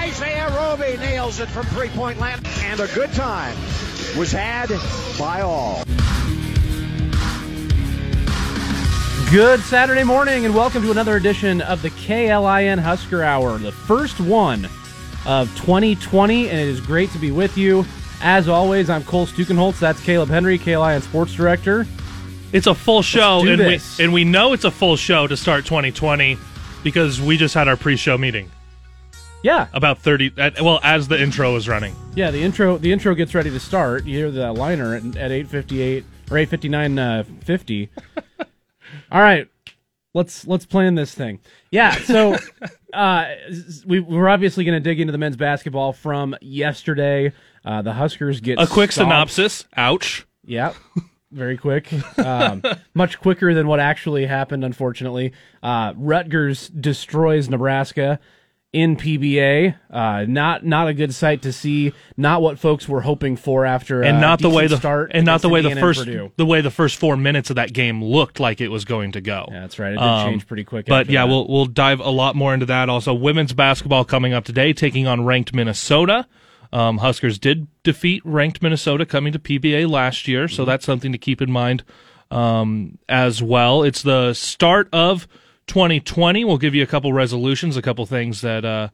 Isaiah Roby nails it from three point land. And a good time was had by all. Good Saturday morning, and welcome to another edition of the KLIN Husker Hour, the first one of 2020, and it is great to be with you. As always, I'm Cole Stukenholtz. That's Caleb Henry, KLIN Sports Director. It's a full show, and this. we and we know it's a full show to start 2020 because we just had our pre-show meeting Yeah, about 30. At, well, as the intro is running, yeah. The intro, the intro gets ready to start. You hear the liner at, at 8:58 or 8:59, uh, 50. All right, let's let's plan this thing. Yeah, so uh, we, we're obviously going to dig into the men's basketball from yesterday. Uh, the Huskers get a quick synopsis. Ouch. Yeah, very quick. Um, much quicker than what actually happened, unfortunately. Uh, Rutgers destroys Nebraska in PBA. Uh, not not a good sight to see. Not what folks were hoping for after And uh, not the way the start and not the way the Indiana and first the way the first four minutes of that game looked like it was going to go. Yeah, that's right. It did Um, change pretty quick. But yeah, that. we'll we'll dive a lot more into that. Also, women's basketball coming up today, taking on ranked Minnesota. Um, Huskers did defeat ranked Minnesota coming to PBA last year, so that's something to keep in mind um, as well. It's the start of 2020. We'll give you a couple resolutions, a couple things that uh,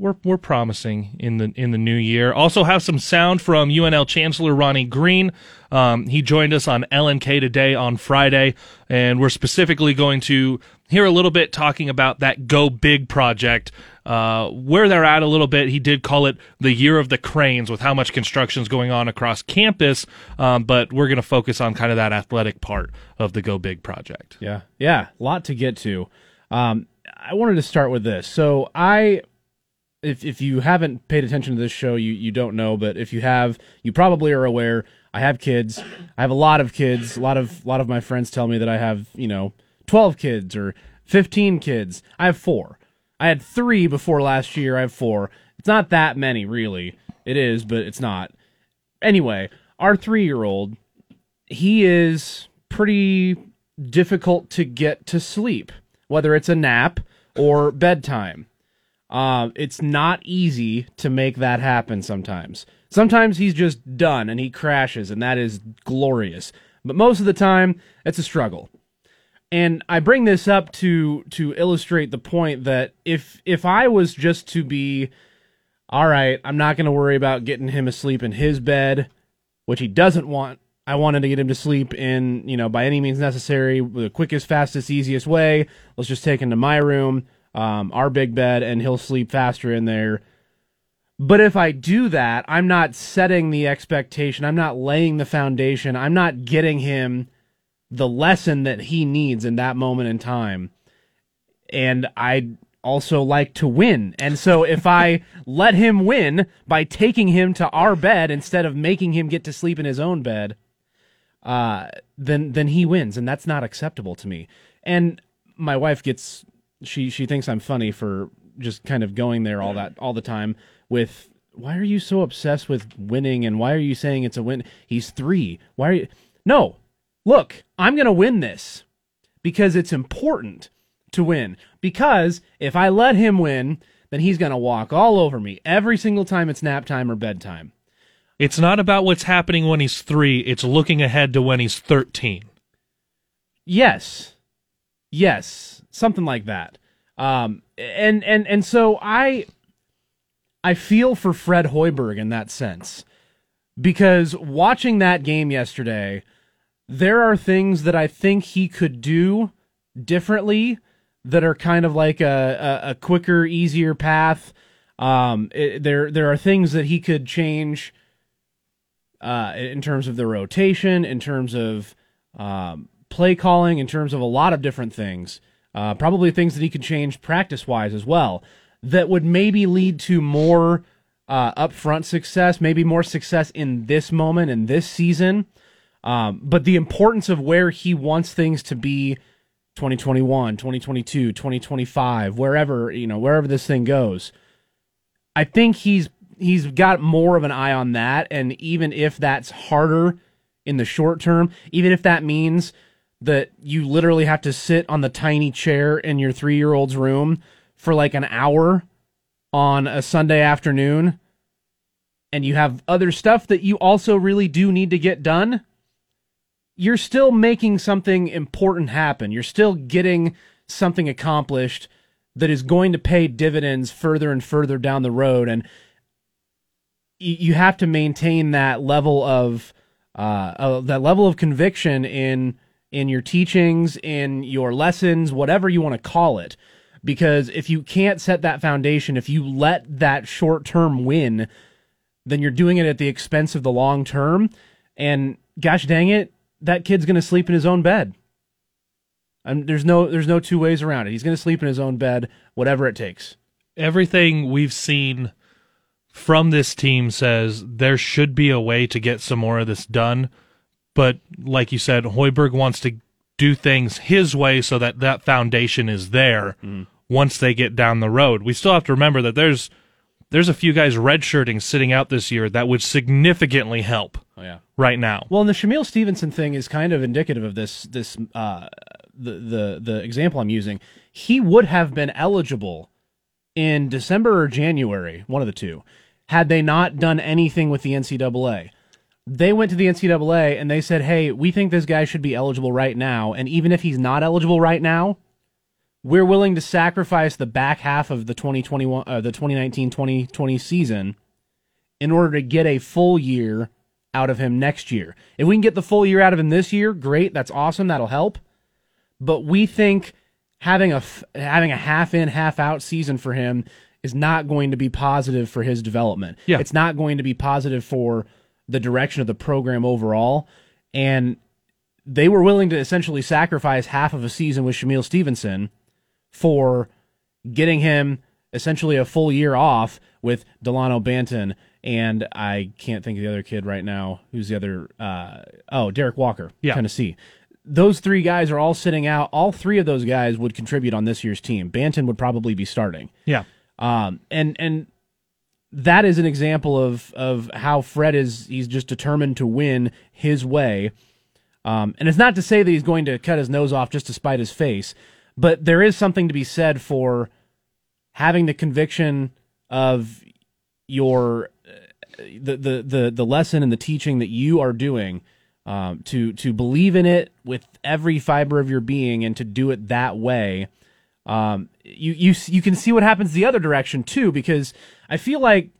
we're we're promising in the in the new year. Also have some sound from UNL Chancellor Ronnie Green. Um, he joined us on LNK today on Friday, and we're specifically going to hear a little bit talking about that Go Big project, uh, where they're at a little bit. He did call it the year of the cranes with how much construction is going on across campus, um, but we're going to focus on kind of that athletic part of the Go Big project. Yeah, yeah, a lot to get to. Um, I wanted to start with this. So I, if if you haven't paid attention to this show, you you don't know, but if you have, you probably are aware. I have kids. I have a lot of kids. A lot of a lot of my friends tell me that I have you know twelve kids or fifteen kids. I have four. I had three before last year. I have four. It's not that many, really. It is, but it's not. Anyway, our three year old he is pretty difficult to get to sleep, whether it's a nap or bedtime. Um, it's not easy to make that happen sometimes. Sometimes he's just done and he crashes, and that is glorious. But most of the time, it's a struggle. And I bring this up to to illustrate the point that if if I was just to be all right, I'm not going to worry about getting him asleep in his bed, which he doesn't want. I wanted to get him to sleep in, you know, by any means necessary, the quickest, fastest, easiest way. Let's just take him to my room, um, our big bed, and he'll sleep faster in there. But if I do that, I'm not setting the expectation. I'm not laying the foundation. I'm not getting him the lesson that he needs in that moment in time. And I also like to win. And so if I let him win by taking him to our bed instead of making him get to sleep in his own bed, uh, then then he wins, and that's not acceptable to me. And my wife gets she she thinks I'm funny for just kind of going there all that all the time with why are you so obsessed with winning and why are you saying it's a win? He's three. Why are you? No, look, I'm gonna win this because it's important to win. Because if I let him win, then he's gonna walk all over me every single time it's nap time or bedtime. It's not about what's happening when he's three. It's looking ahead to when he's 13. Yes. Yes. Something like that. Um and and and so I I feel for Fred Hoiberg in that sense. Because watching that game yesterday, there are things that I think he could do differently that are kind of like a, a, a quicker, easier path. Um, it, there there are things that he could change uh, in terms of the rotation, in terms of um, play calling, in terms of a lot of different things. Uh, probably things that he could change practice wise as well that would maybe lead to more uh, upfront success, maybe more success in this moment in this season. Um, but the importance of where he wants things to be 2021, 2022, 2025, wherever, you know, wherever this thing goes. I think he's he's got more of an eye on that and even if that's harder in the short term, even if that means that you literally have to sit on the tiny chair in your 3-year-old's room for like an hour on a Sunday afternoon and you have other stuff that you also really do need to get done, you're still making something important happen. You're still getting something accomplished that is going to pay dividends further and further down the road. And you have to maintain that level of uh, uh, that level of conviction in in your teachings, in your lessons, whatever you want to call it. Because if you can't set that foundation, if you let that short term win, then you're doing it at the expense of the long term. And gosh dang it, that kid's going to sleep in his own bed. And there's no there's no two ways around it. He's going to sleep in his own bed, whatever it takes. Everything we've seen from this team says there should be a way to get some more of this done. But like you said, Hoiberg wants to do things his way so that that foundation is there mm. once they get down the road. We still have to remember that there's there's a few guys redshirting sitting out this year that would significantly help. Oh yeah, right now. Well, and the Shamiel Stevenson thing is kind of indicative of this. This uh, the the the example I'm using. He would have been eligible in December or January, one of the two, had they not done anything with the NCAA. They went to the NCAA and they said, "Hey, we think this guy should be eligible right now, and even if he's not eligible right now, we're willing to sacrifice the back half of the 2021 uh, the 2019-2020 season in order to get a full year out of him next year. If we can get the full year out of him this year, great, that's awesome, that'll help. But we think having a having a half in, half out season for him is not going to be positive for his development. Yeah. It's not going to be positive for the direction of the program overall. And they were willing to essentially sacrifice half of a season with Shamiel Stevenson for getting him essentially a full year off with Delano Banton and I can't think of the other kid right now. Who's the other? Uh, oh, Derek Walker, yeah. Tennessee. Those three guys are all sitting out. All three of those guys would contribute on this year's team. Banton would probably be starting. Yeah. Um, and and that is an example of of how Fred is. He's just determined to win his way. Um, and it's not to say that he's going to cut his nose off just to spite his face, but there is something to be said for having the conviction of your the the the the lesson and the teaching that you are doing um, to to believe in it with every fiber of your being and to do it that way. Um, you you you can see what happens the other direction too because I feel like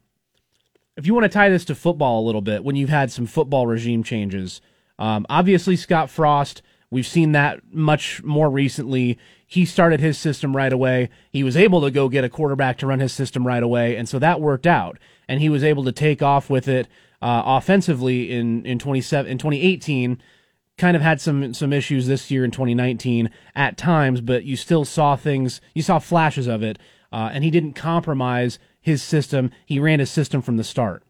if you want to tie this to football a little bit, when you've had some football regime changes, um, obviously Scott Frost, we've seen that much more recently he started his system right away. He was able to go get a quarterback to run his system right away, and so that worked out. And he was able to take off with it uh, offensively in in 27 in 2018. Kind of had some some issues this year in 2019 at times, but you still saw things. You saw flashes of it, uh, and he didn't compromise his system. He ran his system from the start.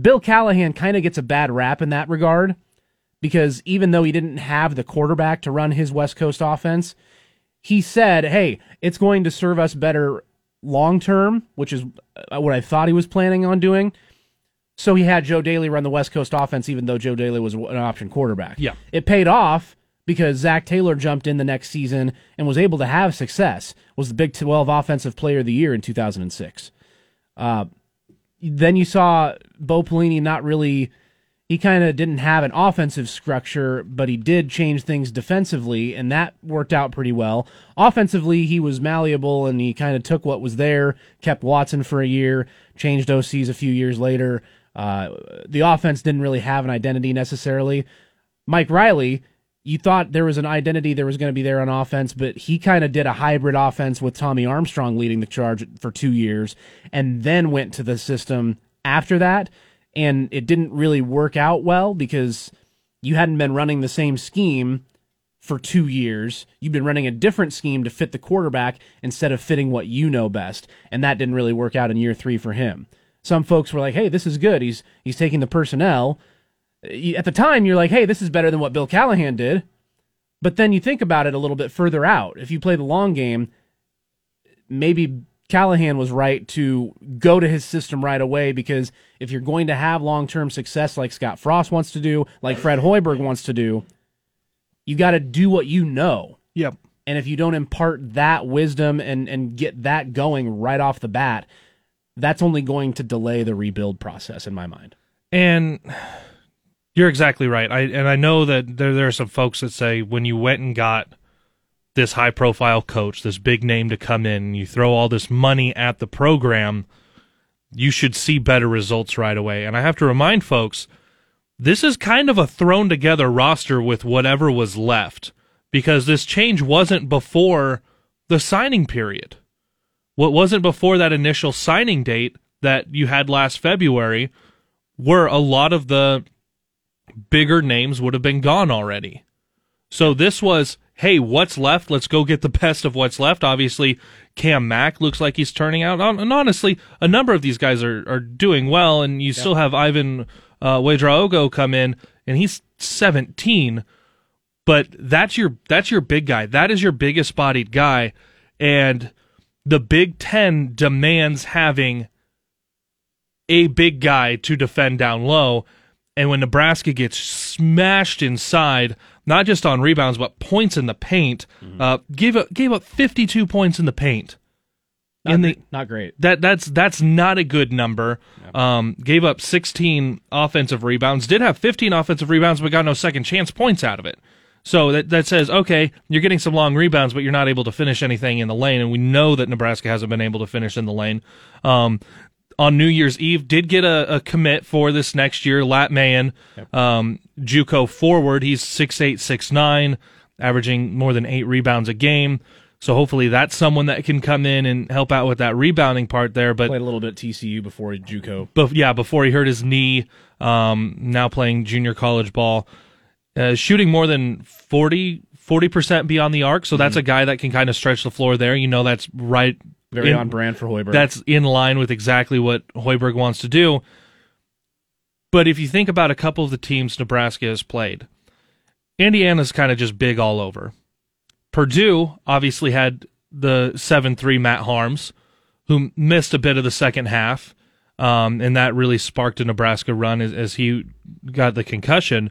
Bill Callahan kind of gets a bad rap in that regard because even though he didn't have the quarterback to run his West Coast offense, he said, "Hey, it's going to serve us better long term," which is uh, what I thought he was planning on doing. So he had Joe Dailey run the West Coast offense, even though Joe Dailey was an option quarterback. Yeah, it paid off because Zac Taylor jumped in the next season and was able to have success. Was the Big Twelve Offensive Player of the Year in 2006. Uh, then you saw Bo Pelini not really he kind of didn't have an offensive structure, but he did change things defensively, and that worked out pretty well. Offensively, he was malleable and he kind of took what was there, kept Watson for a year, changed OCs a few years later. Uh, the offense didn't really have an identity necessarily. Mike Riley, you thought there was an identity there was going to be there on offense, but he kind of did a hybrid offense with Tommy Armstrong leading the charge for two years, and then went to the system after that and it didn't really work out well because you hadn't been running the same scheme for two years. You've been running a different scheme to fit the quarterback instead of fitting what you know best, and that didn't really work out in year three for him. Some folks were like, "Hey, this is good. He's he's taking the personnel." At the time, you're like, "Hey, this is better than what Bill Callahan did." But then you think about it a little bit further out. If you play the long game, maybe Callahan was right to go to his system right away because if you're going to have long term success like Scott Frost wants to do, like Fred Hoiberg wants to do, you got to do what you know. Yep. And if you don't impart that wisdom and, and get that going right off the bat, that's only going to delay the rebuild process in my mind. And you're exactly right. I and I know that there there are some folks that say when you went and got this high profile coach, this big name to come in, you throw all this money at the program, you should see better results right away. And I have to remind folks, this is kind of a thrown together roster with whatever was left because this change wasn't before the signing period. What wasn't before that initial signing date that you had last February were a lot of the bigger names would have been gone already. So this was, hey, what's left? Let's go get the best of what's left. Obviously, Cam Mack looks like he's turning out. And honestly, a number of these guys are, are doing well, and you still have Yvan uh, Ouedraogo come in, and he's 17. But that's your that's your big guy. That is your biggest bodied guy, and the Big Ten demands having a big guy to defend down low. And when Nebraska gets smashed inside, not just on rebounds but points in the paint, mm-hmm. uh, gave up gave up 52 points in the paint. Not, in the not great. That that's that's not a good number. Um, gave up 16 offensive rebounds. Did have 15 offensive rebounds, but got no second chance points out of it. So that that says okay, you're getting some long rebounds, but you're not able to finish anything in the lane, and we know that Nebraska hasn't been able to finish in the lane. Um, on New Year's Eve, did get a, a commit for this next year. Lat yep. um, JUCO forward. He's six eight six nine, averaging more than eight rebounds a game. So hopefully that's someone that can come in and help out with that rebounding part there. But played a little bit TCU before JUCO. But yeah, before he hurt his knee. Um, now playing junior college ball, uh, shooting more than 40 percent beyond the arc. So that's mm-hmm. a guy that can kind of stretch the floor there. You know, that's right very in, on brand for Hoiberg. That's in line with exactly what Hoiberg wants to do. But if you think about a couple of the teams Nebraska has played, Indiana's kind of just big all over. Purdue obviously had the 7 3 Matt Haarms, who missed a bit of the second half. Um, and that really sparked a Nebraska run as, as he got the concussion.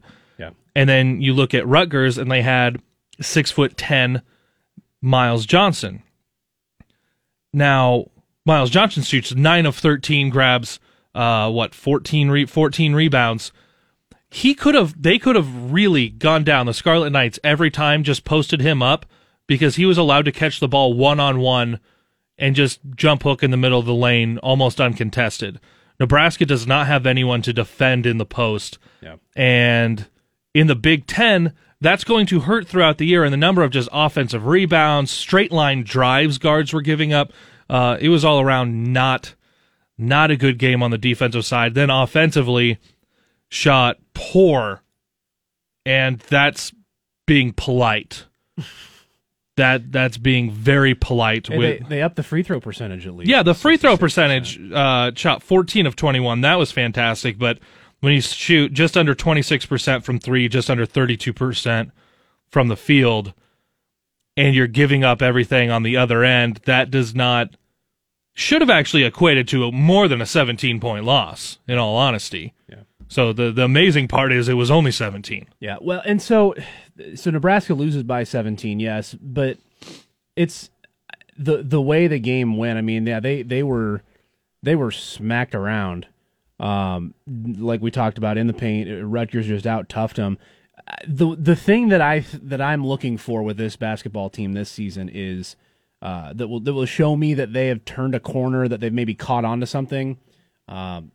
And then you look at Rutgers, and they had six foot ten Myles Johnson, now, Myles Johnson shoots nine of 13, grabs, uh, what, 14, re- 14 rebounds. He could have, they could have really gone down the Scarlet Knights every time, just posted him up because he was allowed to catch the ball one on one and just jump hook in the middle of the lane almost uncontested. Nebraska does not have anyone to defend in the post. Yeah. And in the Big Ten, that's going to hurt throughout the year. And the number of just offensive rebounds, straight line drives guards were giving up. Uh, it was all around not not a good game on the defensive side. Then offensively, shot poor, and that's being polite. that that's being very polite. Hey, with they, they upped the free throw percentage at least. Yeah, the free throw percentage uh, shot fourteen of twenty one. That was fantastic, but when you shoot just under 26% from three, just under 32% from the field, and you're giving up everything on the other end, that does not should have actually equated to a, more than a 17 point loss. In all honesty, yeah. So the the amazing part is it was only 17. Yeah. Well, and so so Nebraska loses by 17, yes, but it's the the way the game went. I mean, yeah, they they were they were smacked around um, like we talked about in the paint, Rutgers just out toughed them. The the thing that I that I'm looking for with this basketball team this season is uh, that will that will show me that they have turned a corner, that they've maybe caught on to something. Um,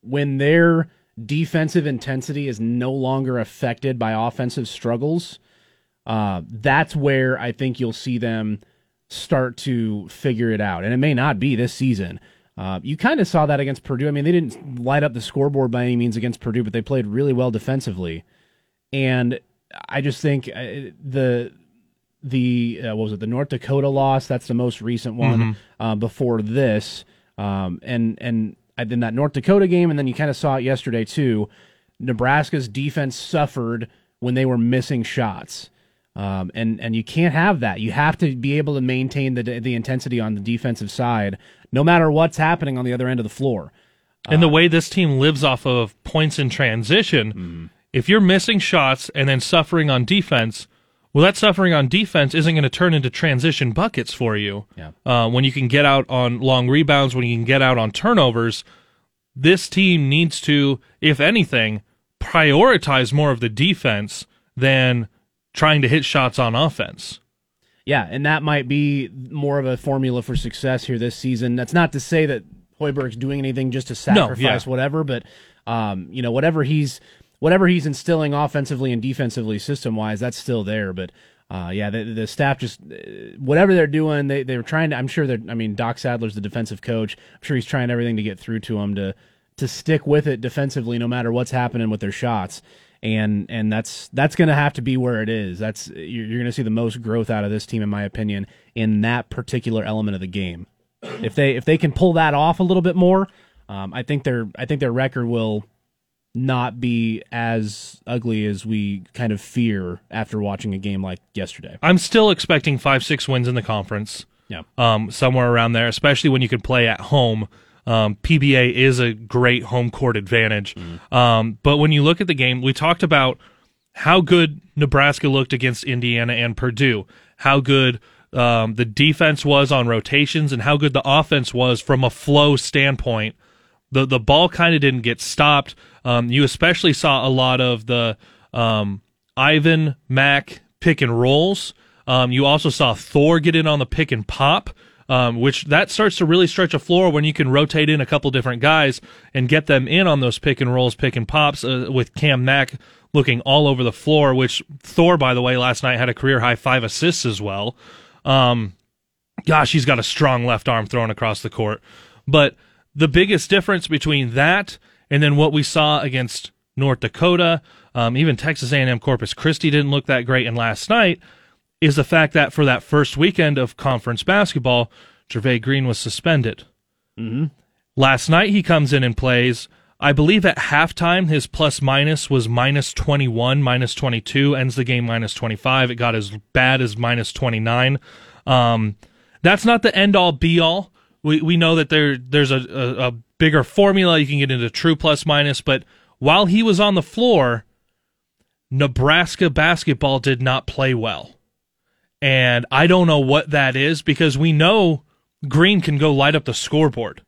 when their defensive intensity is no longer affected by offensive struggles, uh, that's where I think you'll see them start to figure it out. And it may not be this season, uh, you kind of saw that against Purdue. I mean, they didn't light up the scoreboard by any means against Purdue, but they played really well defensively. And I just think uh, the the uh, what was it the North Dakota loss? That's the most recent one mm-hmm. uh, before this. Um, and and in that North Dakota game, and then you kind of saw it yesterday too. Nebraska's defense suffered when they were missing shots. Um, and and you can't have that. You have to be able to maintain the the intensity on the defensive side, no matter what's happening on the other end of the floor. And the way this team lives off of points in transition, if you're missing shots and then suffering on defense, well, that suffering on defense isn't going to turn into transition buckets for you. Yeah. Uh, when you can get out on long rebounds, when you can get out on turnovers, this team needs to, if anything, prioritize more of the defense than trying to hit shots on offense. Yeah, and that might be more of a formula for success here this season. That's not to say that Hoiberg's doing anything just to sacrifice yeah. whatever, but um, you know, whatever he's whatever he's instilling offensively and defensively, system wise, that's still there. But uh, yeah, the, the staff just uh, whatever they're doing, they they're trying to. I'm sure they're. I mean, Doc Sadler's the defensive coach. I'm sure he's trying everything to get through to them to to stick with it defensively, no matter what's happening with their shots. And and that's that's going to have to be where it is. That's you're, you're going to see the most growth out of this team, in my opinion, in that particular element of the game. If they if they can pull that off a little bit more, um, I think their I think their record will not be as ugly as we kind of fear after watching a game like yesterday. I'm still expecting five, six wins in the conference. Yeah. um, somewhere around there, especially when you can play at home. Um, PBA is a great home court advantage. Um, but when you look at the game, we talked about how good Nebraska looked against Indiana and Purdue, how good um, the defense was on rotations, and how good the offense was from a flow standpoint. The the ball kind of didn't get stopped. Um, you especially saw a lot of the um, Yvan Mack pick and rolls. Um, you also saw Thor get in on the pick and pop, um, which that starts to really stretch a floor when you can rotate in a couple different guys and get them in on those pick and rolls, pick and pops uh, with Cam Mack looking all over the floor. Which Thor, by the way, last night had a career high five assists as well. Um, gosh, he's got a strong left arm thrown across the court. But the biggest difference between that and then what we saw against North Dakota, um, even Texas A&M Corpus Christi didn't look that great. And last night is the fact that for that first weekend of conference basketball, Jervay Green was suspended. Mm-hmm. Last night he comes in and plays. I believe at halftime his plus minus was minus 21, minus 22, ends the game minus 25. It got as bad as minus 29. Um, that's not the end all be all. We we know that there there's a, a, a bigger formula you can get into true plus minus, but while he was on the floor, Nebraska basketball did not play well. And I don't know what that is because we know Green can go light up the scoreboard.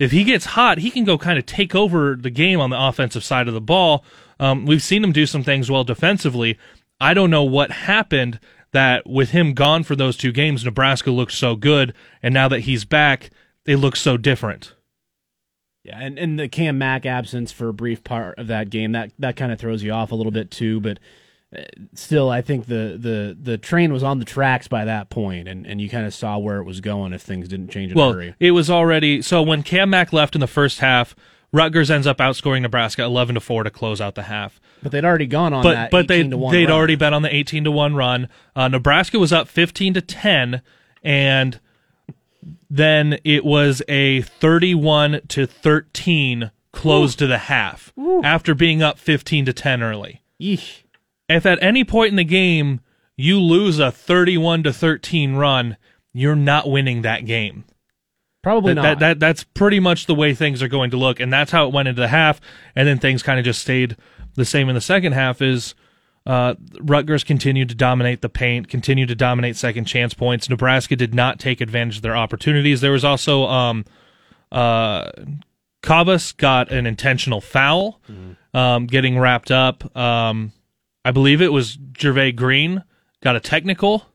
If he gets hot, he can go kind of take over the game on the offensive side of the ball. Um, we've seen him do some things well defensively. I don't know what happened that with him gone for those two games, Nebraska looked so good, and now that he's back, they look so different. Yeah, and, and the Cam Mack absence for a brief part of that game that that kind of throws you off a little bit too. But still, I think the the the train was on the tracks by that point, and and you kind of saw where it was going if things didn't change in a Well, hurry. it was already so when Cam Mack left in the first half, Rutgers ends up outscoring Nebraska eleven to four to close out the half. But they'd already gone on But that. but they to 1 they'd run. already been on the eighteen to one run. Uh, Nebraska was up fifteen to ten, and then it was a thirty-one to thirteen close to the half after being up fifteen to ten early. Yeesh. If at any point in the game you lose a 31 to 13 run, you're not winning that game. Probably That, not. that, that that's pretty much the way things are going to look, and that's how it went into the half. And then things kind of just stayed the same in the second half. Is uh, Rutgers continued to dominate the paint, continued to dominate second chance points. Nebraska did not take advantage of their opportunities. There was also um, uh, Kavas got an intentional foul, um, getting wrapped up. Um, I believe it was Jervay Green got a technical.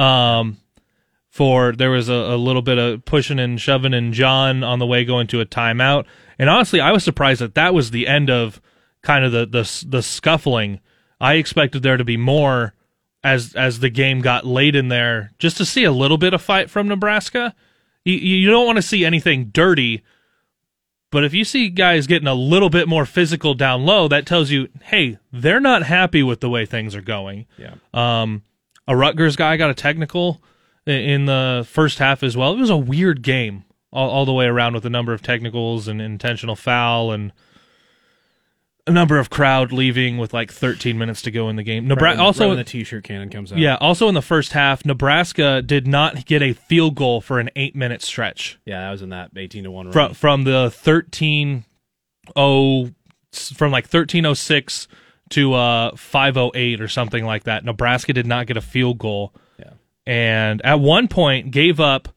Um, for there was a, a little bit of pushing and shoving and John on the way going to a timeout. And honestly, I was surprised that that was the end of kind of the the the scuffling. I expected there to be more as as the game got late in there, just to see a little bit of fight from Nebraska. You you don't want to see anything dirty, but if you see guys getting a little bit more physical down low, that tells you, hey, they're not happy with the way things are going. yeah. Um, a Rutgers guy got a technical in the first half as well. It was a weird game all, all the way around with a number of technicals and intentional foul and number of crowd leaving with like 13 minutes to go in the game. Nebraska Right also when the t-shirt cannon comes out. yeah, also in the first half, Nebraska did not get a field goal for an 8-minute stretch. yeah, that was in that eighteen to one. From from the 13 oh from like 1306 to uh 508 or something like that. Nebraska did not get a field goal. Yeah. And at one point gave up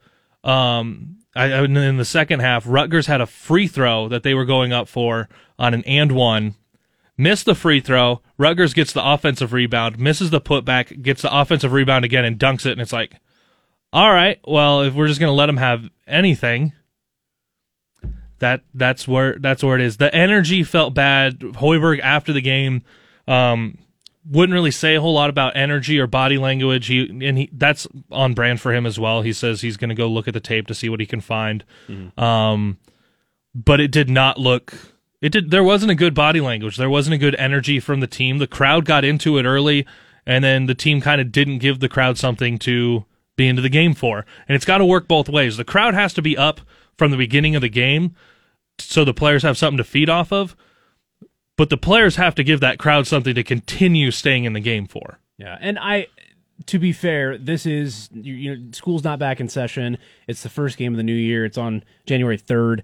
um I, I- in the second half, Rutgers had a free throw that they were going up for on an and one, missed the free throw. Rutgers gets the offensive rebound, misses the putback, gets the offensive rebound again, and dunks it. And it's like, all right, well, if we're just gonna let them have anything, that that's where that's where it is. The energy felt bad. Hoiberg after the game um, wouldn't really say a whole lot about energy or body language. He and he that's on brand for him as well. He says he's going to go look at the tape to see what he can find. Um, but it did not look. It did. There wasn't a good body language. There wasn't a good energy from the team. The crowd got into it early, and then the team kind of didn't give the crowd something to be into the game for. And it's got to work both ways. The crowd has to be up from the beginning of the game, so the players have something to feed off of. But the players have to give that crowd something to continue staying in the game for. Yeah, and I, to be fair, this is you, know school's not back in session. It's the first game of the new year. It's on January third.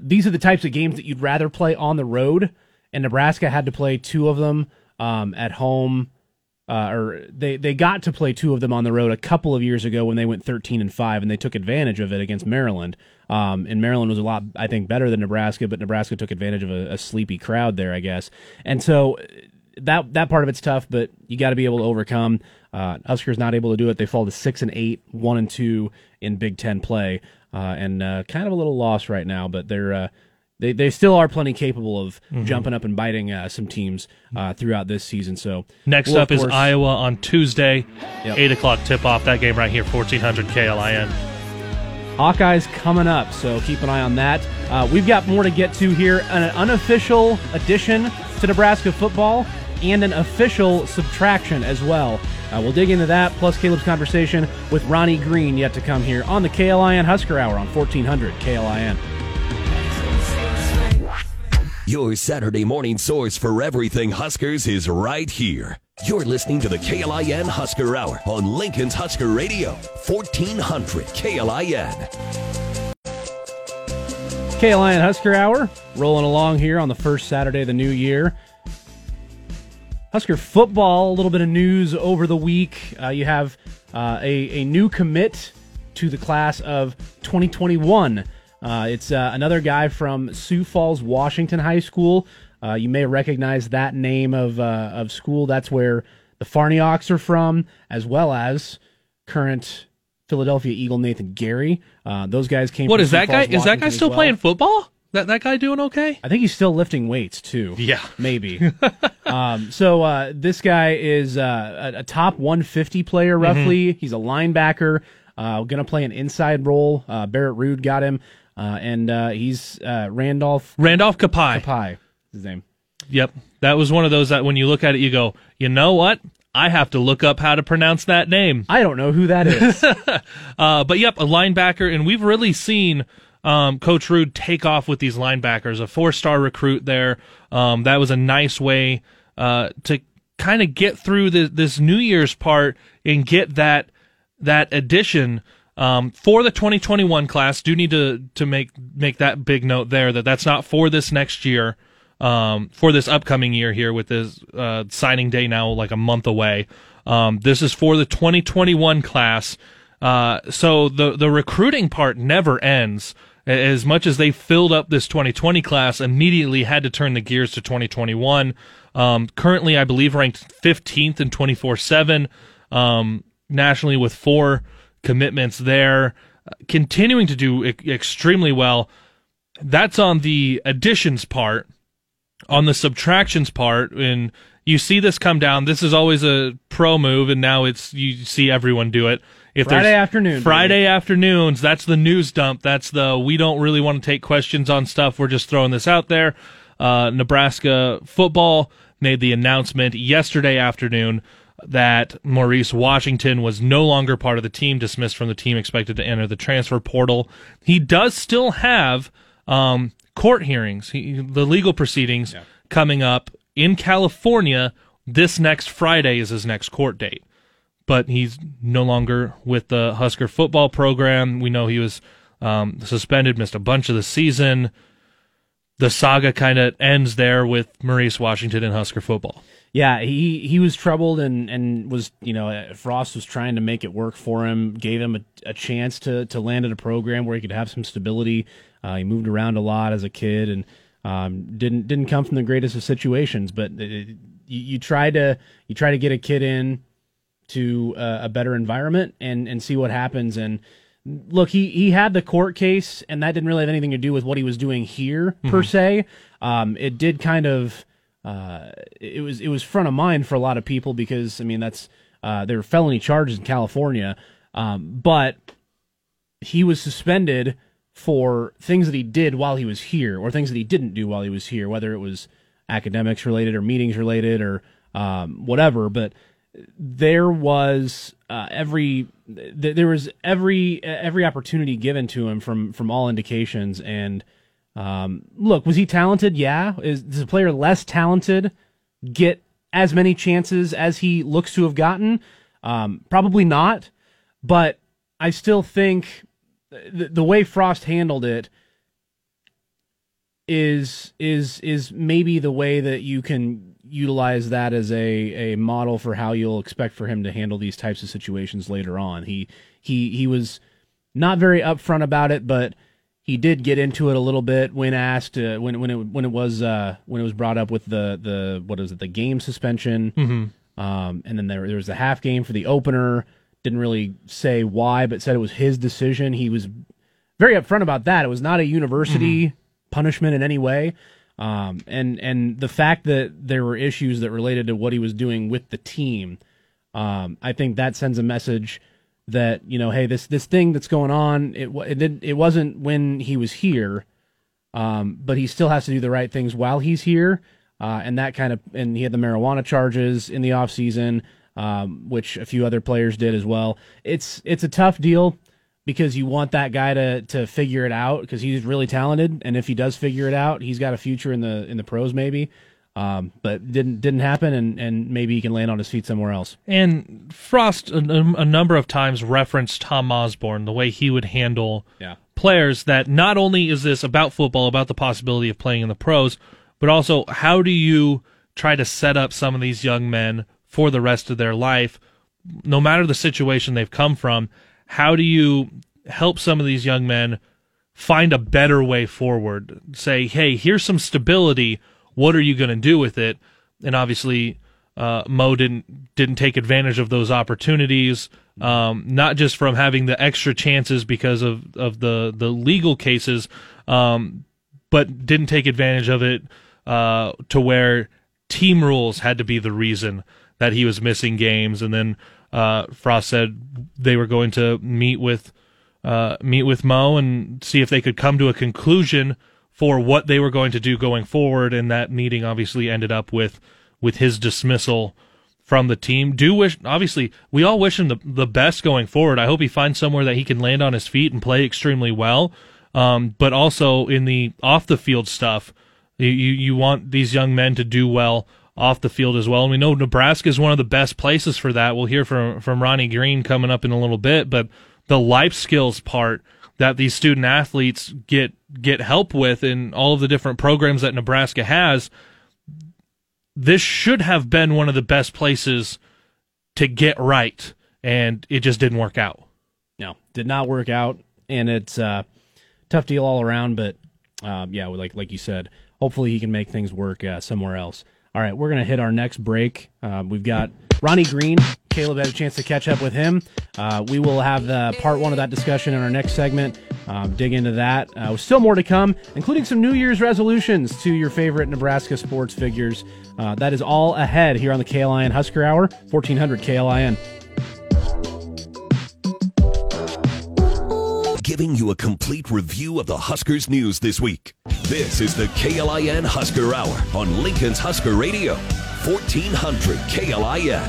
These are the types of games that you'd rather play on the road, and Nebraska had to play two of them um, at home. Uh, or they, they got to play two of them on the road a couple of years ago when they went 13 and 5 and they took advantage of it against Maryland. Um, and Maryland was a lot, I think, better than Nebraska, but Nebraska took advantage of a, a sleepy crowd there, I guess. And so that that part of it's tough, but you got to be able to overcome. Uh, Huskers not able to do it. They fall to six and eight, one and two in Big Ten play, uh, and uh, kind of a little loss right now. But they're uh, they they still are plenty capable of jumping up and biting uh, some teams uh, throughout this season. So Next we'll, up of is Iowa on Tuesday, Yep. 8 o'clock tip off. That game right here, 1400 KLIN. Hawkeyes coming up, so keep an eye on that. Uh, we've got more to get to here an unofficial addition to Nebraska football and an official subtraction as well. Uh, we'll dig into that, plus Caleb's conversation with Ronnie Green yet to come here on the KLIN Husker Hour on 1400 KLIN. Your Saturday morning source for everything Huskers is right here. You're listening to the KLIN Husker Hour on Lincoln's Husker Radio, 1400 KLIN. KLIN Husker Hour rolling along here on the first Saturday of the new year. Husker football, a little bit of news over the week. Uh, you have uh, a, a new commit to the class of 2021. Uh, it's uh, another guy from Sioux Falls, Washington High School. Uh, you may recognize that name of uh, of school. That's where the Farnioks are from, as well as current Philadelphia Eagle Nathan Gerry. Uh, those guys came. What is that guy? Falls, Is that guy still well. playing football? That that guy doing okay? I think he's still lifting weights too. Yeah. maybe. um, so uh, this guy is uh, a, a top 150 player, roughly. He's a linebacker. Uh, going to play an inside role. Uh, Barrett Ruud got him, uh, and uh, he's uh, Randolph Randolph Kpai. Pie. His name. Yep. That was one of those that when you look at it, you go, you know what? I have to look up how to pronounce that name. I don't know who that is. Uh, but yep, a linebacker, and we've really seen um, Coach Ruud take off with these linebackers. A four-star recruit there. Um, that was a nice way uh, to kind of get through the, this New Year's part and get that that addition um, for the 2021 class. Do need to to make make that big note there that that's not for this next year. Um, for this upcoming year here with this uh, signing day now like a month away. Um, this is for the 2021 class. Uh, so the the recruiting part never ends. As much as they filled up this 2020 class, immediately had to turn the gears to 2021. Um, currently, I believe ranked 15th in 24/7 um, nationally with four commitments there, continuing to do e- extremely well. That's on the additions part. On the subtractions part, and you see this come down. This is always a pro move, and now it's you see everyone do it. If Friday afternoon, Friday afternoons. That's the news dump. That's the we don't really want to take questions on stuff. We're just throwing this out there. Uh, Nebraska football made the announcement yesterday afternoon that Maurice Washington was no longer part of the team, dismissed from the team, expected to enter the transfer portal. He does still have um, court hearings, he, the legal proceedings yeah. coming up in California. This next Friday is his next court date, but he's no longer with the Husker football program. We know he was um, suspended, missed a bunch of the season. The saga kind of ends there with Maurice Washington and Husker football. Yeah, he he was troubled and and was you know Frost was trying to make it work for him, gave him a, a chance to to land at a program where he could have some stability. Uh, he moved around a lot as a kid and um, didn't didn't come from the greatest of situations, but it, you, you try to you try to get a kid in to uh, a better environment and and see what happens and look, he he had the court case, and that didn't really have anything to do with what he was doing here mm-hmm. per se. Um, it did kind of uh, it was it was front of mind for a lot of people because I mean that's uh, there were felony charges in California, um, but he was suspended for things that he did while he was here or things that he didn't do while he was here, whether it was academics related or meetings related or um, whatever. But there was uh, every th- there was every every opportunity given to him from from all indications. And um, look, was he talented? Yeah. Is does a player less talented get as many chances as he looks to have gotten? Um, probably not. But I still think the, the way Frost handled it is is is maybe the way that you can utilize that as a, a model for how you'll expect for him to handle these types of situations later on. He he he was not very upfront about it, but he did get into it a little bit when asked uh, when when it when it was uh, when it was brought up with the the what is it the game suspension, mm-hmm. um, and then there there was the half game for the opener. Didn't really say why, but said it was his decision. He was very upfront about that. It was not a university mm-hmm. punishment in any way. Um, and and the fact that there were issues that related to what he was doing with the team, um, I think that sends a message that you know, hey, this this thing that's going on, it it, it wasn't when he was here, um, but he still has to do the right things while he's here, uh, and that kind of and he had the marijuana charges in the off season, um, which a few other players did as well. It's it's a tough deal because you want that guy to to figure it out because he's really talented, and if he does figure it out, he's got a future in the in the pros maybe. Um, but didn't didn't happen, and, and maybe he can land on his feet somewhere else. And Frost a, a number of times referenced Tom Osborne, the way he would handle yeah. players. That not only is this about football, about the possibility of playing in the pros, but also how do you try to set up some of these young men for the rest of their life, no matter the situation they've come from how do you help some of these young men find a better way forward? Say, hey, here's some stability. What are you going to do with it? And obviously, uh, Mo didn't didn't take advantage of those opportunities. Um, not just from having the extra chances because of, of the the legal cases, um, but didn't take advantage of it uh, to where team rules had to be the reason that he was missing games, and then uh, Frost said they were going to meet with uh, meet with Mo and see if they could come to a conclusion for what they were going to do going forward. And that meeting obviously ended up with with his dismissal from the team. Do wish obviously we all wish him the the best going forward. I hope he finds somewhere that he can land on his feet and play extremely well. Um, but also in the off the field stuff, you you want these young men to do well off the field as well. And we know Nebraska is one of the best places for that. We'll hear from from Ronnie Green coming up in a little bit, but the life skills part that these student athletes get get help with in all of the different programs that Nebraska has, this should have been one of the best places to get right, and it just didn't work out. No, did not work out, and it's a uh, tough deal all around. But um, yeah, like like you said, hopefully he can make things work uh, somewhere else. All right, we're going to hit our next break. Uh, we've got Ronnie Green. Caleb had a chance to catch up with him. Uh, we will have the part one of that discussion in our next segment. Um, dig into that. Uh, still more to come, including some New Year's resolutions to your favorite Nebraska sports figures. Uh, that is all ahead here on the KLIN Husker Hour, 1400 KLIN. giving you a complete review of the Huskers news this week. This is the KLIN Husker Hour on Lincoln's Husker Radio, 1400 KLIN.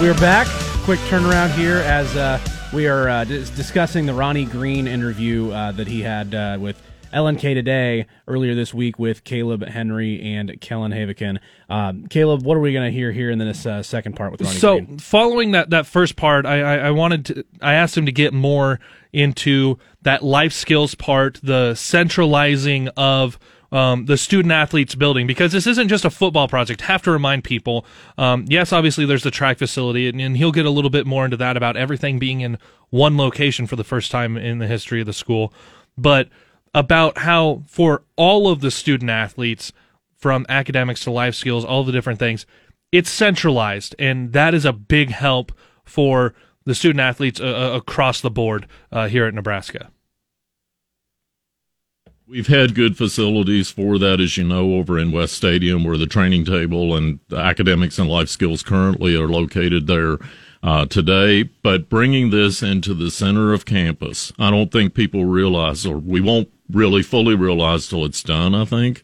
We're back. Quick turnaround here as uh, we are uh, discussing the Ronnie Green interview uh, that he had uh, with LNK today earlier this week with Caleb Henry and Kellen Havikin. Um, Caleb, what are we going to hear here in this uh, second part with Ronnie so Green? following that that first part I, I i wanted to i asked him to get more into that life skills part the centralizing of um, the student athletes building because this isn't just a football project. Have to remind people. Um, yes, obviously there's the track facility, and, and he'll get a little bit more into that about everything being in one location for the first time in the history of the school, but about how for all of the student athletes, from academics to life skills, all the different things, it's centralized, and that is a big help for the student athletes uh, uh across the board uh, here at Nebraska. We've had good facilities for that, as you know, over in West Stadium, where the training table and academics and life skills currently are located there uh, today. But bringing this into the center of campus, I don't think people realize, or we won't really fully realize till it's done, I think.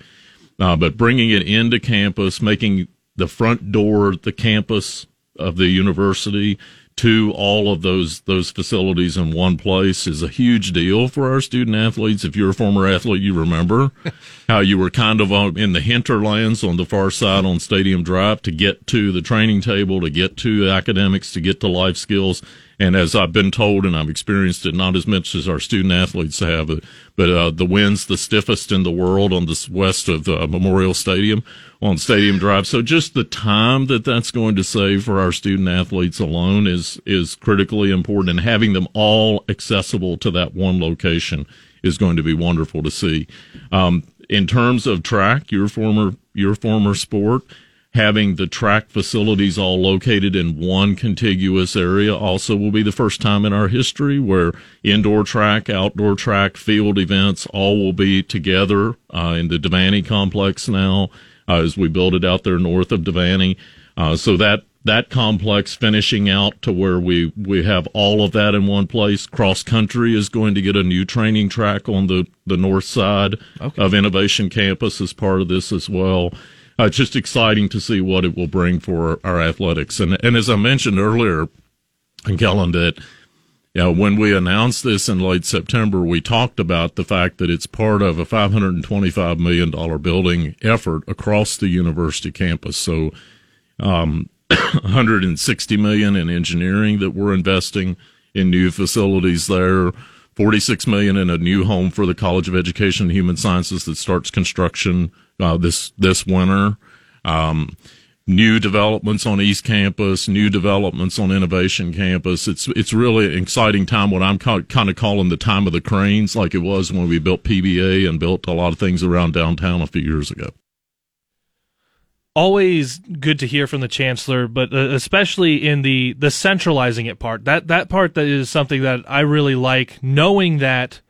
Uh, but bringing it into campus, making the front door the campus of the university to all of those those facilities in one place is a huge deal for our student athletes. If you're a former athlete, you remember how you were kind of in the hinterlands on the far side on Stadium Drive to get to the training table, to get to academics, to get to life skills. And as I've been told, and I've experienced it not as much as our student athletes have, but uh, the wind's the stiffest in the world on the west of the Memorial Stadium on Stadium Drive. So just the time that that's going to save for our student athletes alone is is critically important, and having them all accessible to that one location is going to be wonderful to see. Um, in terms of track, your former your former sport having the track facilities all located in one contiguous area also will be the first time in our history where indoor track, outdoor track, field events all will be together uh, in the Devaney complex now uh, as we build it out there north of Devaney. Uh, so that that complex finishing out to where we we have all of that in one place. Cross country is going to get a new training track on the the north side okay. of Innovation Campus as part of this as well uh, it's just exciting to see what it will bring for our athletics. And and as I mentioned earlier, Kellen, that you know, when we announced this in late September, we talked about the fact that it's part of a $525 million building effort across the university campus. So, um, 160 million in engineering that we're investing in new facilities there. 46 million in a new home for the College of Education and Human Sciences that starts construction uh, this this winter. Um, new developments on East Campus, new developments on Innovation Campus. It's it's really an exciting time. What I'm kind of calling the time of the cranes, like it was when we built PBA and built a lot of things around downtown a few years ago. Always good to hear from the chancellor, but uh, especially in the the centralizing it part. That that part that is something that I really like, knowing that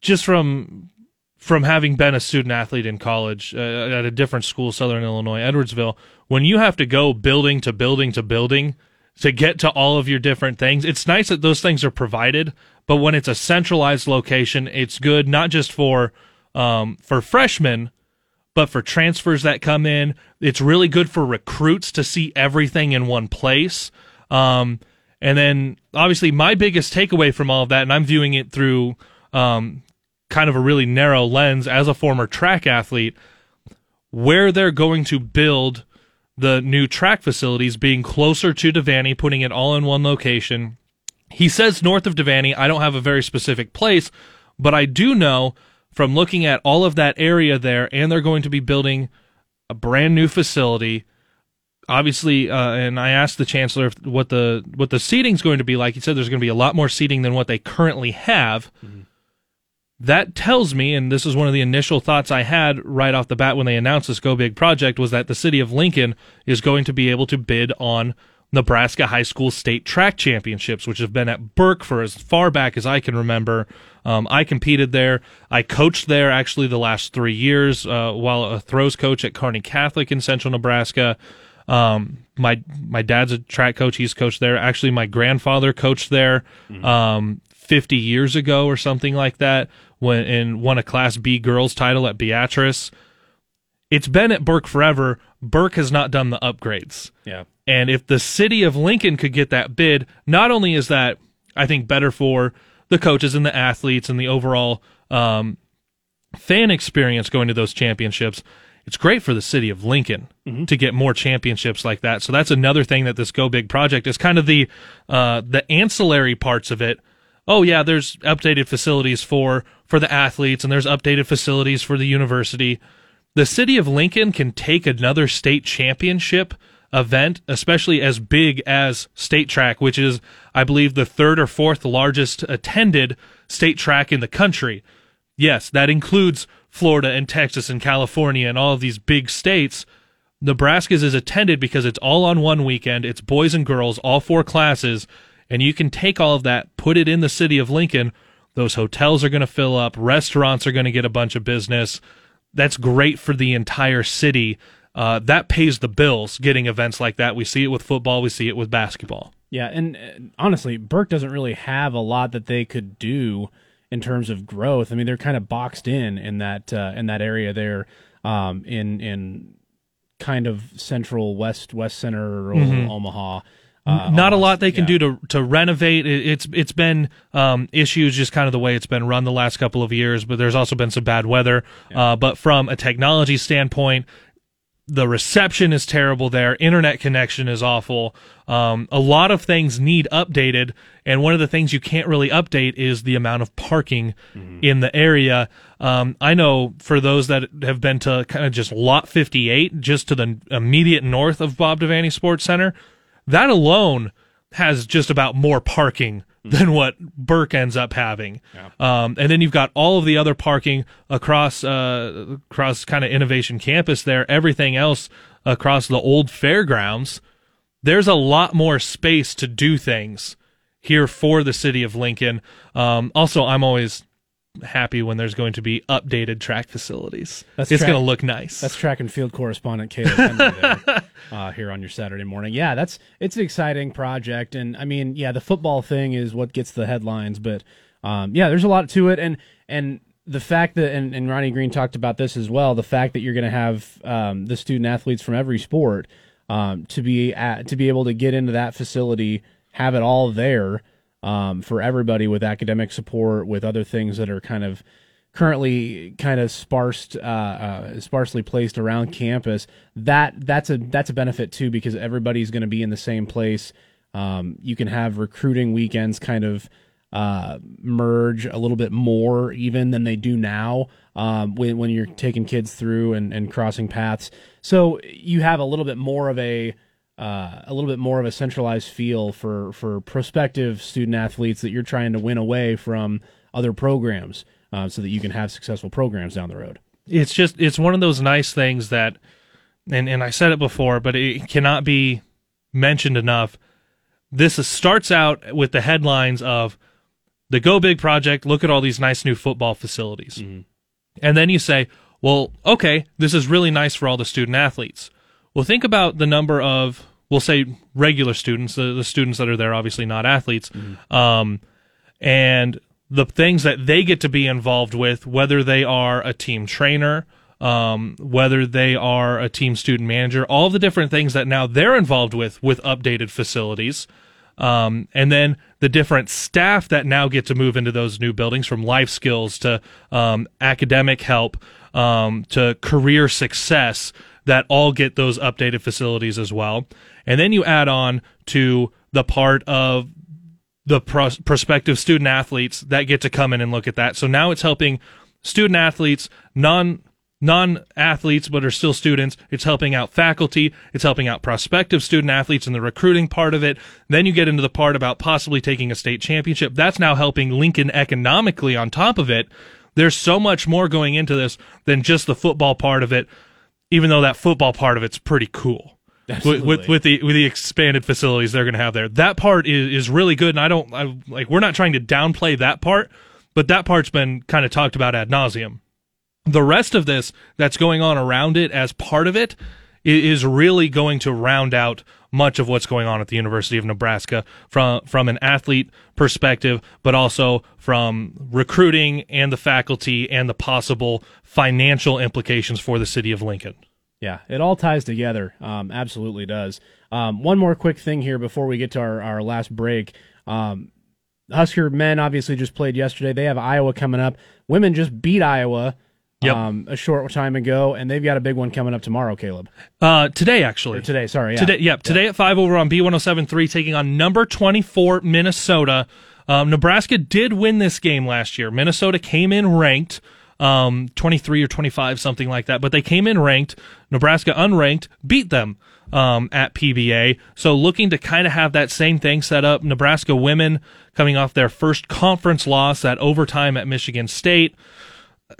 just from from having been a student athlete in college uh, at a different school, Southern Illinois, Edwardsville, when you have to go building to building to building to get to all of your different things, it's nice that those things are provided. But when it's a centralized location, it's good not just for um, for freshmen, but for transfers that come in. It's really good for recruits to see everything in one place. Um, and then obviously my biggest takeaway from all of that, and I'm viewing it through um, kind of a really narrow lens as a former track athlete where they're going to build the new track facilities being closer to Devaney, putting it all in one location. He says north of Devaney. I don't have a very specific place, but I do know from looking at all of that area there, and they're going to be building a brand new facility. Obviously, uh, and I asked the chancellor what the what the seating's going to be like. He said there's going to be a lot more seating than what they currently have. Mm-hmm that tells me, and this is one of the initial thoughts I had right off the bat when they announced this Go Big project, was that the city of Lincoln is going to be able to bid on Nebraska High School State Track Championships, which have been at Burke for as far back as I can remember. Um, I competed there. I coached there actually the last three years uh, while a throws coach at Kearney Catholic in Central Nebraska. Um, my my dad's a track coach. He's coached there. Actually, my grandfather coached there mm-hmm. um, 50 years ago or something like that when and won a Class B girls title at Beatrice. It's been at Burke forever. Burke has not done the upgrades. Yeah. And if the city of Lincoln could get that bid, not only is that, I think, better for the coaches and the athletes and the overall um, fan experience going to those championships, it's great for the city of Lincoln Mm-hmm. to get more championships like that. So that's another thing that this Go Big project is kind of the uh, the ancillary parts of it. Oh yeah, there's updated facilities for for the athletes, and there's updated facilities for the university. The city of Lincoln can take another state championship event, especially as big as state track, which is, I believe, the third or fourth largest attended state track in the country. Yes, that includes Florida and Texas and California and all of these big states. Nebraska's is attended because it's all on one weekend. It's boys and girls, all four classes, and you can take all of that, put it in the city of Lincoln. Those hotels are going to fill up, restaurants are going to get a bunch of business. That's great for the entire city. Uh, that pays the bills getting events like that. We see it with football, we see it with basketball. Yeah, and uh, honestly, Burke doesn't really have a lot that they could do in terms of growth. I mean, they're kind of boxed in in that uh, in that area there, um, in in kind of central west west center Omaha. Uh, not a lot they can yeah. do to to renovate. It, it's it's been um, issues just kind of the way it's been run the last couple of years, but there's also been some bad weather. Uh, but from a technology standpoint, the reception is terrible there. Internet connection is awful. Um, a lot of things need updated, and one of the things you can't really update is the amount of parking in the area. Um, I know for those that have been to kind of just Lot 58, just to the immediate north of Bob Devaney Sports Center, that alone has just about more parking than what Burke ends up having. Um, and then you've got all of the other parking across uh, across kind of Innovation Campus there. Everything else across the old fairgrounds. There's a lot more space to do things here for the city of Lincoln. Um, also, I'm always happy when there's going to be updated track facilities. That's it's going to look nice. That's track and field correspondent Caleb there, uh, here on your Saturday morning. Yeah, that's it's an exciting project, and I mean, yeah, the football thing is what gets the headlines, but um, yeah, there's a lot to it, and and the fact that and, and Ronnie Green talked about this as well, the fact that you're going to have um, the student athletes from every sport um, to be at, to be able to get into that facility, have it all there um, for everybody with academic support, with other things that are kind of currently kind of uh, uh, sparsely placed around campus. That that's a that's a benefit too because everybody's going to be in the same place. Um, you can have recruiting weekends kind of uh, merge a little bit more even than they do now um, when when you're taking kids through and, and crossing paths. So you have a little bit more of a uh, a little bit more of a centralized feel for for prospective student athletes that you're trying to win away from other programs, uh, so that you can have successful programs down the road. it's just it's one of those nice things that and and I said it before, but it cannot be mentioned enough. This is, starts out with the headlines of the Go Big project, look at all these nice new football facilities. And then you say, well, okay, this is really nice for all the student athletes. Well, think about the number of, we'll say, regular students, the, the students that are there, obviously not athletes, um, and the things that they get to be involved with, whether they are a team trainer, um, whether they are a team student manager, all the different things that now they're involved with with updated facilities. Um, and then the different staff that now get to move into those new buildings from life skills to um, academic help um, to career success that all get those updated facilities as well. And then you add on to the part of the pros- prospective student athletes that get to come in and look at that. So now it's helping student athletes, non non athletes but are still students. It's helping out faculty. It's helping out prospective student athletes in the recruiting part of it. Then you get into the part about possibly taking a state championship. That's now helping Lincoln economically on top of it. There's so much more going into this than just the football part of it, even though that football part of it's pretty cool with, with with the with the expanded facilities they're going to have there. That part is is really good, and I don't I, like. We're not trying to downplay that part, but that part's been kind of talked about ad nauseum. The rest of this that's going on around it as part of it is really going to round out much of what's going on at the University of Nebraska from from an athlete perspective, but also from recruiting and the faculty and the possible financial implications for the city of Lincoln. Yeah, it all ties together. Um, absolutely does. Um, one more quick thing here before we get to our, our last break. Um, Husker men obviously just played yesterday. They have Iowa coming up. Women just beat Iowa Yep. um, a short time ago, and they've got a big one coming up tomorrow, Caleb. Uh, today, actually. Or today, sorry. Yeah. Today, yep. Today at five over on B one hundred seven three, taking on number twenty four Minnesota. Um, Nebraska did win this game last year. Minnesota came in ranked, um, twenty three or twenty five, something like that. But they came in ranked. Nebraska unranked beat them um, at PBA. So looking to kind of have that same thing set up. Nebraska women coming off their first conference loss at overtime at Michigan State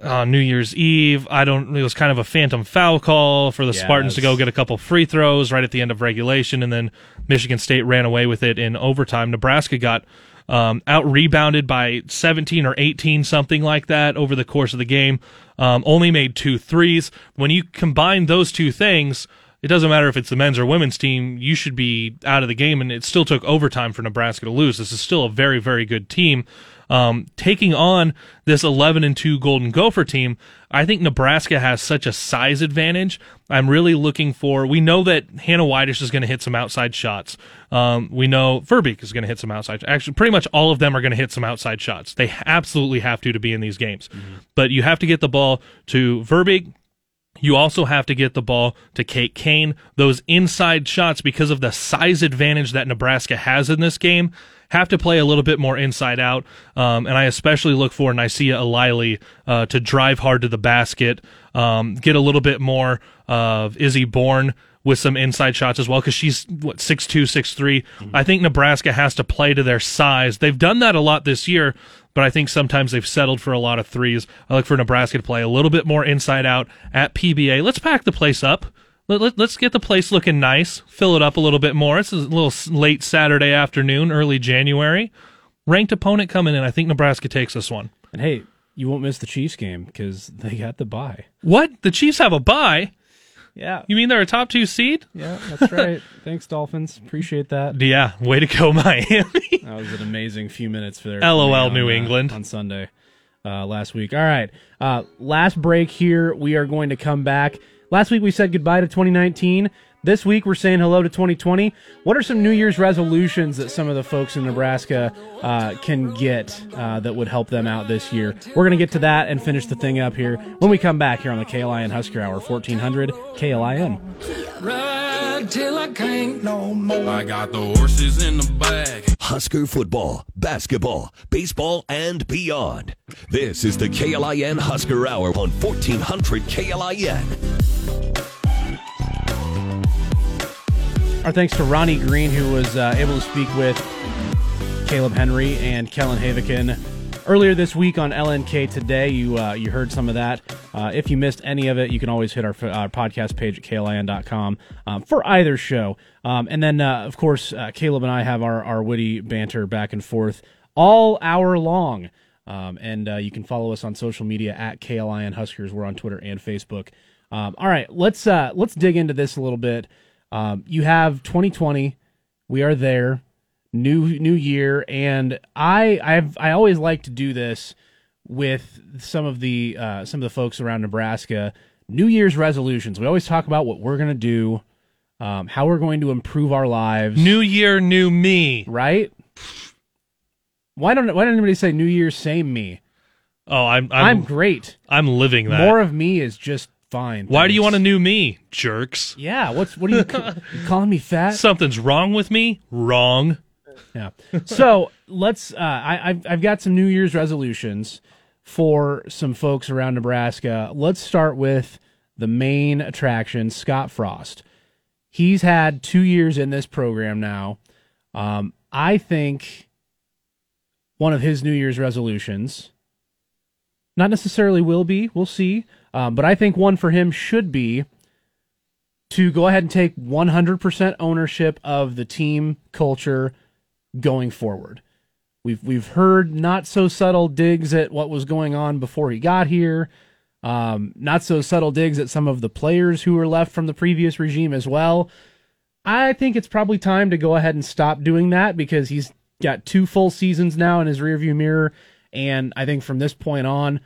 on New Year's Eve. I don't. It was kind of a phantom foul call for the Spartans to Yes. go get a couple free throws right at the end of regulation, and then Michigan State ran away with it in overtime. Nebraska got um, out rebounded by 17 or 18, something like that, over the course of the game. Um, only made two threes. When you combine those two things. It doesn't matter if it's the men's or women's team, you should be out of the game, and it still took overtime for Nebraska to lose. This is still a very, very good team. Um, taking on this 11 and 2 Golden Gopher team, I think Nebraska has such a size advantage. I'm really looking for. We know that Hannah Whitish is going to hit some outside shots. Um, we know Verbeek is going to hit some outside. Actually, pretty much all of them are going to hit some outside shots. They absolutely have to to be in these games. But you have to get the ball to Verbeek, you also have to get the ball to Kate Cain. Those inside shots, because of the size advantage that Nebraska has in this game, have to play a little bit more inside out. Um, and I especially look for Nicea Eliely uh, to drive hard to the basket, um, get a little bit more of Izzy Bourne with some inside shots as well because she's what six two six three. I think Nebraska has to play to their size. They've done that a lot this year, but I think sometimes they've settled for a lot of threes. I look for Nebraska to play a little bit more inside out at PBA. Let's pack the place up. Let, us get the place looking nice. Fill it up a little bit more. It's a little late Saturday afternoon, early January. Ranked opponent coming in. I think Nebraska takes this one. And hey, you won't miss the Chiefs game because they got the bye. What? The Chiefs have a bye? Yeah. You mean they're a top two seed? Yeah, that's right. Thanks, Dolphins. Appreciate that. Yeah, way to go, Miami. That was an amazing few minutes for their LOL, on, New uh, England. on Sunday uh, last week. All right, uh, last break here. We are going to come back. Last week we said goodbye to 2019. This week we're saying hello to 2020. What are some New Year's resolutions that some of the folks in Nebraska uh, can get uh, that would help them out this year? We're going to get to that and finish the thing up here when we come back here on the KLIN Husker Hour 1400 KLIN. Ride till I can't no more. I got the horses in the bag. Husker football, basketball, baseball, and beyond. This is the KLIN Husker Hour on 1400 KLIN. Our thanks to Ronnie Green, who was uh, able to speak with Caleb Henry and Kellen Havikin earlier this week on LNK Today. You uh, you heard some of that. Uh, if you missed any of it, you can always hit our, our podcast page at klin.com um, for either show. Um, and then, uh, of course, uh, Caleb and I have our, our witty banter back and forth all hour long. Um, and uh, you can follow us on social media at KLIN Huskers. We're on Twitter and Facebook. Um, all right, let's uh, let's dig into this a little bit. Um, you have 2020. We are there. New new year, and I I've I always like to do this with some of the uh, some of the folks around Nebraska. New Year's resolutions. We always talk about what we're gonna do, um, how we're going to improve our lives. new year, new me. right? Why don't Why don't anybody say New Year, same me? Oh, I'm I'm, I'm great. I'm living that. More of me is just fine. Why do you want a new me, jerks? Yeah. What's what are you, ca- you calling me fat? Something's wrong with me? Wrong. Yeah. So let's. Uh, I, I've I've got some New Year's resolutions for some folks around Nebraska. Let's start with the main attraction, Scott Frost. He's had two years in this program now. Um, I think one of his New Year's resolutions, not necessarily will be, we'll see, um, but I think one for him should be to go ahead and take 100% ownership of the team culture going forward. We've we've heard not so subtle digs at what was going on before he got here. Um, not so subtle digs at some of the players who were left from the previous regime as well. I think it's probably time to go ahead and stop doing that because he's got two full seasons now in his rearview mirror, and I think from this point on,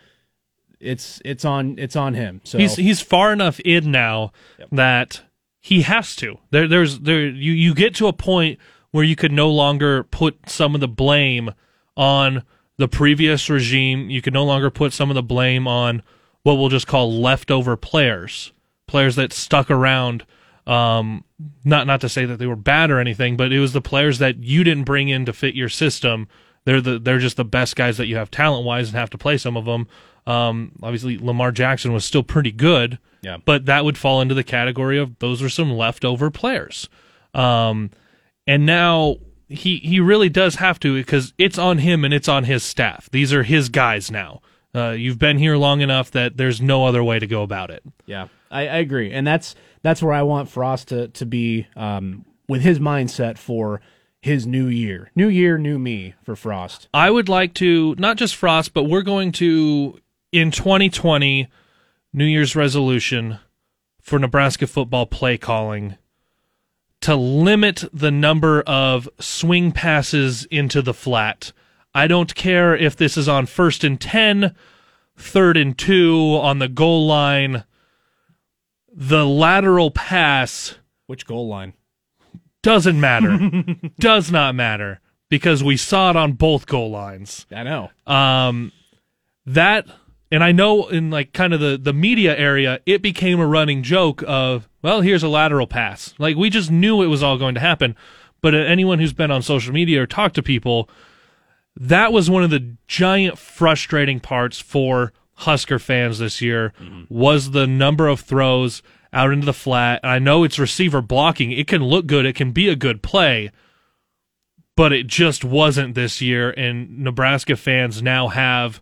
it's it's on it's on him. So He's he's far enough in now that he has to. There there's there you you get to a point where you could no longer put some of the blame on the previous regime. You could no longer put some of the blame on what we'll just call leftover players, players that stuck around. Um, not not to say that they were bad or anything, but it was the players that you didn't bring in to fit your system. They're the they're just the best guys that you have talent wise and have to play some of them. Um, obviously Lamar Jackson was still pretty good, Yeah. but that would fall into the category of those are some leftover players. Um, and now he he really does have to because it's on him and it's on his staff. These are his guys now. Uh, you've been here long enough that there's no other way to go about it. Yeah, I, I agree, and that's that's where I want Frost to to be um, with his mindset for his new year, new year, new me for Frost. I would like to not just Frost, but we're going to in 2020 New Year's resolution for Nebraska football play calling to limit the number of swing passes into the flat. I don't care if this is on first and 10, third and 2 on the goal line. The lateral pass Which goal line? Doesn't matter. Does not matter because we saw it on both goal lines. I know. Um, that, and I know in like kind of the the media area, it became a running joke of, well, here's a lateral pass. Like we just knew it was all going to happen. But uh, anyone who's been on social media or talked to people, that was one of the giant frustrating parts for Husker fans this year was the number of throws out into the flat. And I know it's receiver blocking. It can look good. It can be a good play, but it just wasn't this year. And Nebraska fans now have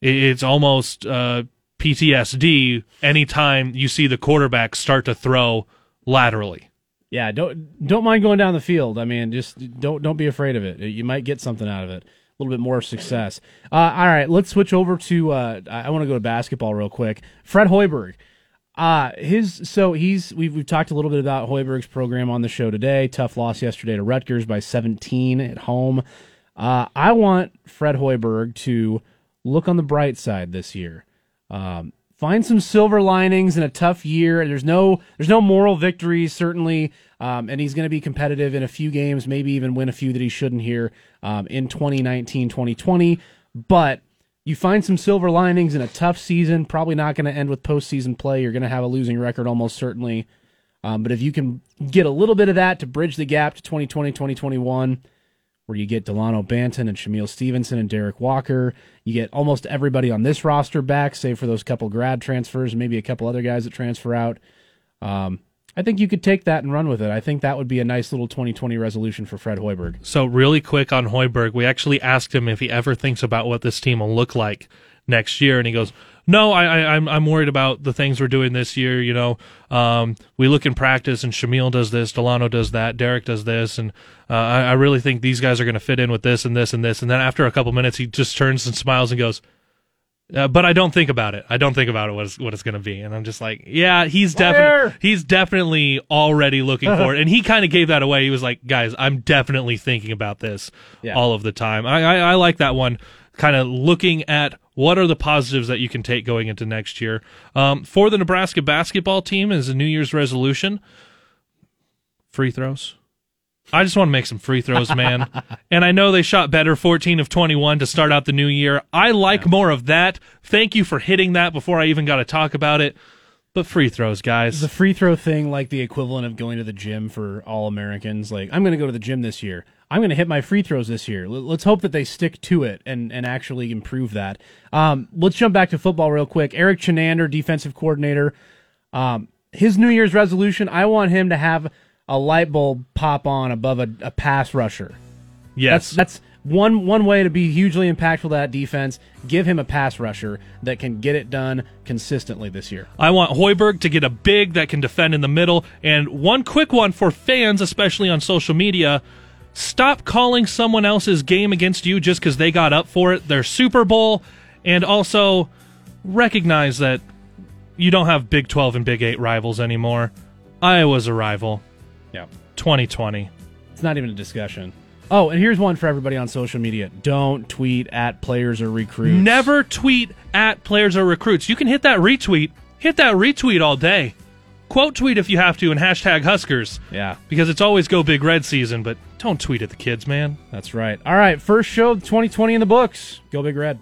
it's almost uh, PTSD anytime you see the quarterback start to throw laterally. Yeah, don't don't mind going down the field. I mean, just don't don't be afraid of it. You might get something out of it. A little bit more success. Uh, all right, let's switch over to. Uh, I want to go to basketball real quick. Fred Hoiberg. Uh, his so he's we've we've talked a little bit about Hoiberg's program on the show today. Tough loss yesterday to Rutgers by 17 at home. Uh, I want Fred Hoiberg to look on the bright side this year. Um, find some silver linings in a tough year. There's no there's no moral victories certainly, um, and he's going to be competitive in a few games, maybe even win a few that he shouldn't here um, in 2019, 2020. But you find some silver linings in a tough season. Probably not going to end with postseason play. You're going to have a losing record almost certainly. Um, but if you can get a little bit of that to bridge the gap to 2020, 2021, where you get Delano Banton and Shamiel Stevenson and Derrick Walker. You get almost everybody on this roster back, save for those couple grad transfers, maybe a couple other guys that transfer out. Um, I think you could take that and run with it. I think that would be a nice little 2020 resolution for Fred Hoiberg. So really quick on Hoiberg, we actually asked him if he ever thinks about what this team will look like next year, and he goes, "No, I, I, I'm I'm worried about the things we're doing this year. You know, um, we look in practice, and Shamiel does this, Delano does that, Derrick does this, and uh, I, I really think these guys are going to fit in with this and this and this." And then after a couple minutes, he just turns and smiles and goes. Uh, but I don't think about it. I don't think about it what it's, what it's going to be, and I'm just like, yeah, he's definitely he's definitely already looking for it, and he kind of gave that away. He was like, guys, I'm definitely thinking about this Yeah. all of the time. I, I, I like that one. Kind of looking at what are the positives that you can take going into next year. Um, for the Nebraska basketball team as a New Year's resolution, free throws. I just want to make some free throws, man. and I know they shot better 14 of 21 to start out the new year. I like more of that. Thank you for hitting that before I even got to talk about it. But free throws, guys. the free throw thing like the equivalent of going to the gym for all Americans. Like, I'm going to go to the gym this year. I'm going to hit my free throws this year. Let's hope that they stick to it and, and actually improve that. Um, let's jump back to football real quick. Erik Chinander, defensive coordinator. Um, his New Year's resolution, I want him to have a light bulb pop on above a, a pass rusher. yes. That's that's one one way to be hugely impactful to that defense. Give him a pass rusher that can get it done consistently this year. I want Hoiberg to get a big that can defend in the middle. And one quick one for fans, especially on social media stop calling someone else's game against you just because they got up for it, their Super Bowl, and also recognize that you don't have Big 12 and Big 8 rivals anymore. Iowa's a rival. Yeah. 2020. It's not even a discussion. Oh, and here's one for everybody on social media: don't tweet at players or recruits. Never tweet at players or recruits. You can hit that retweet. Hit that retweet all day. Quote tweet if you have to and hashtag Huskers. Yeah, Because it's always go big red season, but don't tweet at the kids, man. that's right. All right, first show of 2020 in the books. Go Big Red.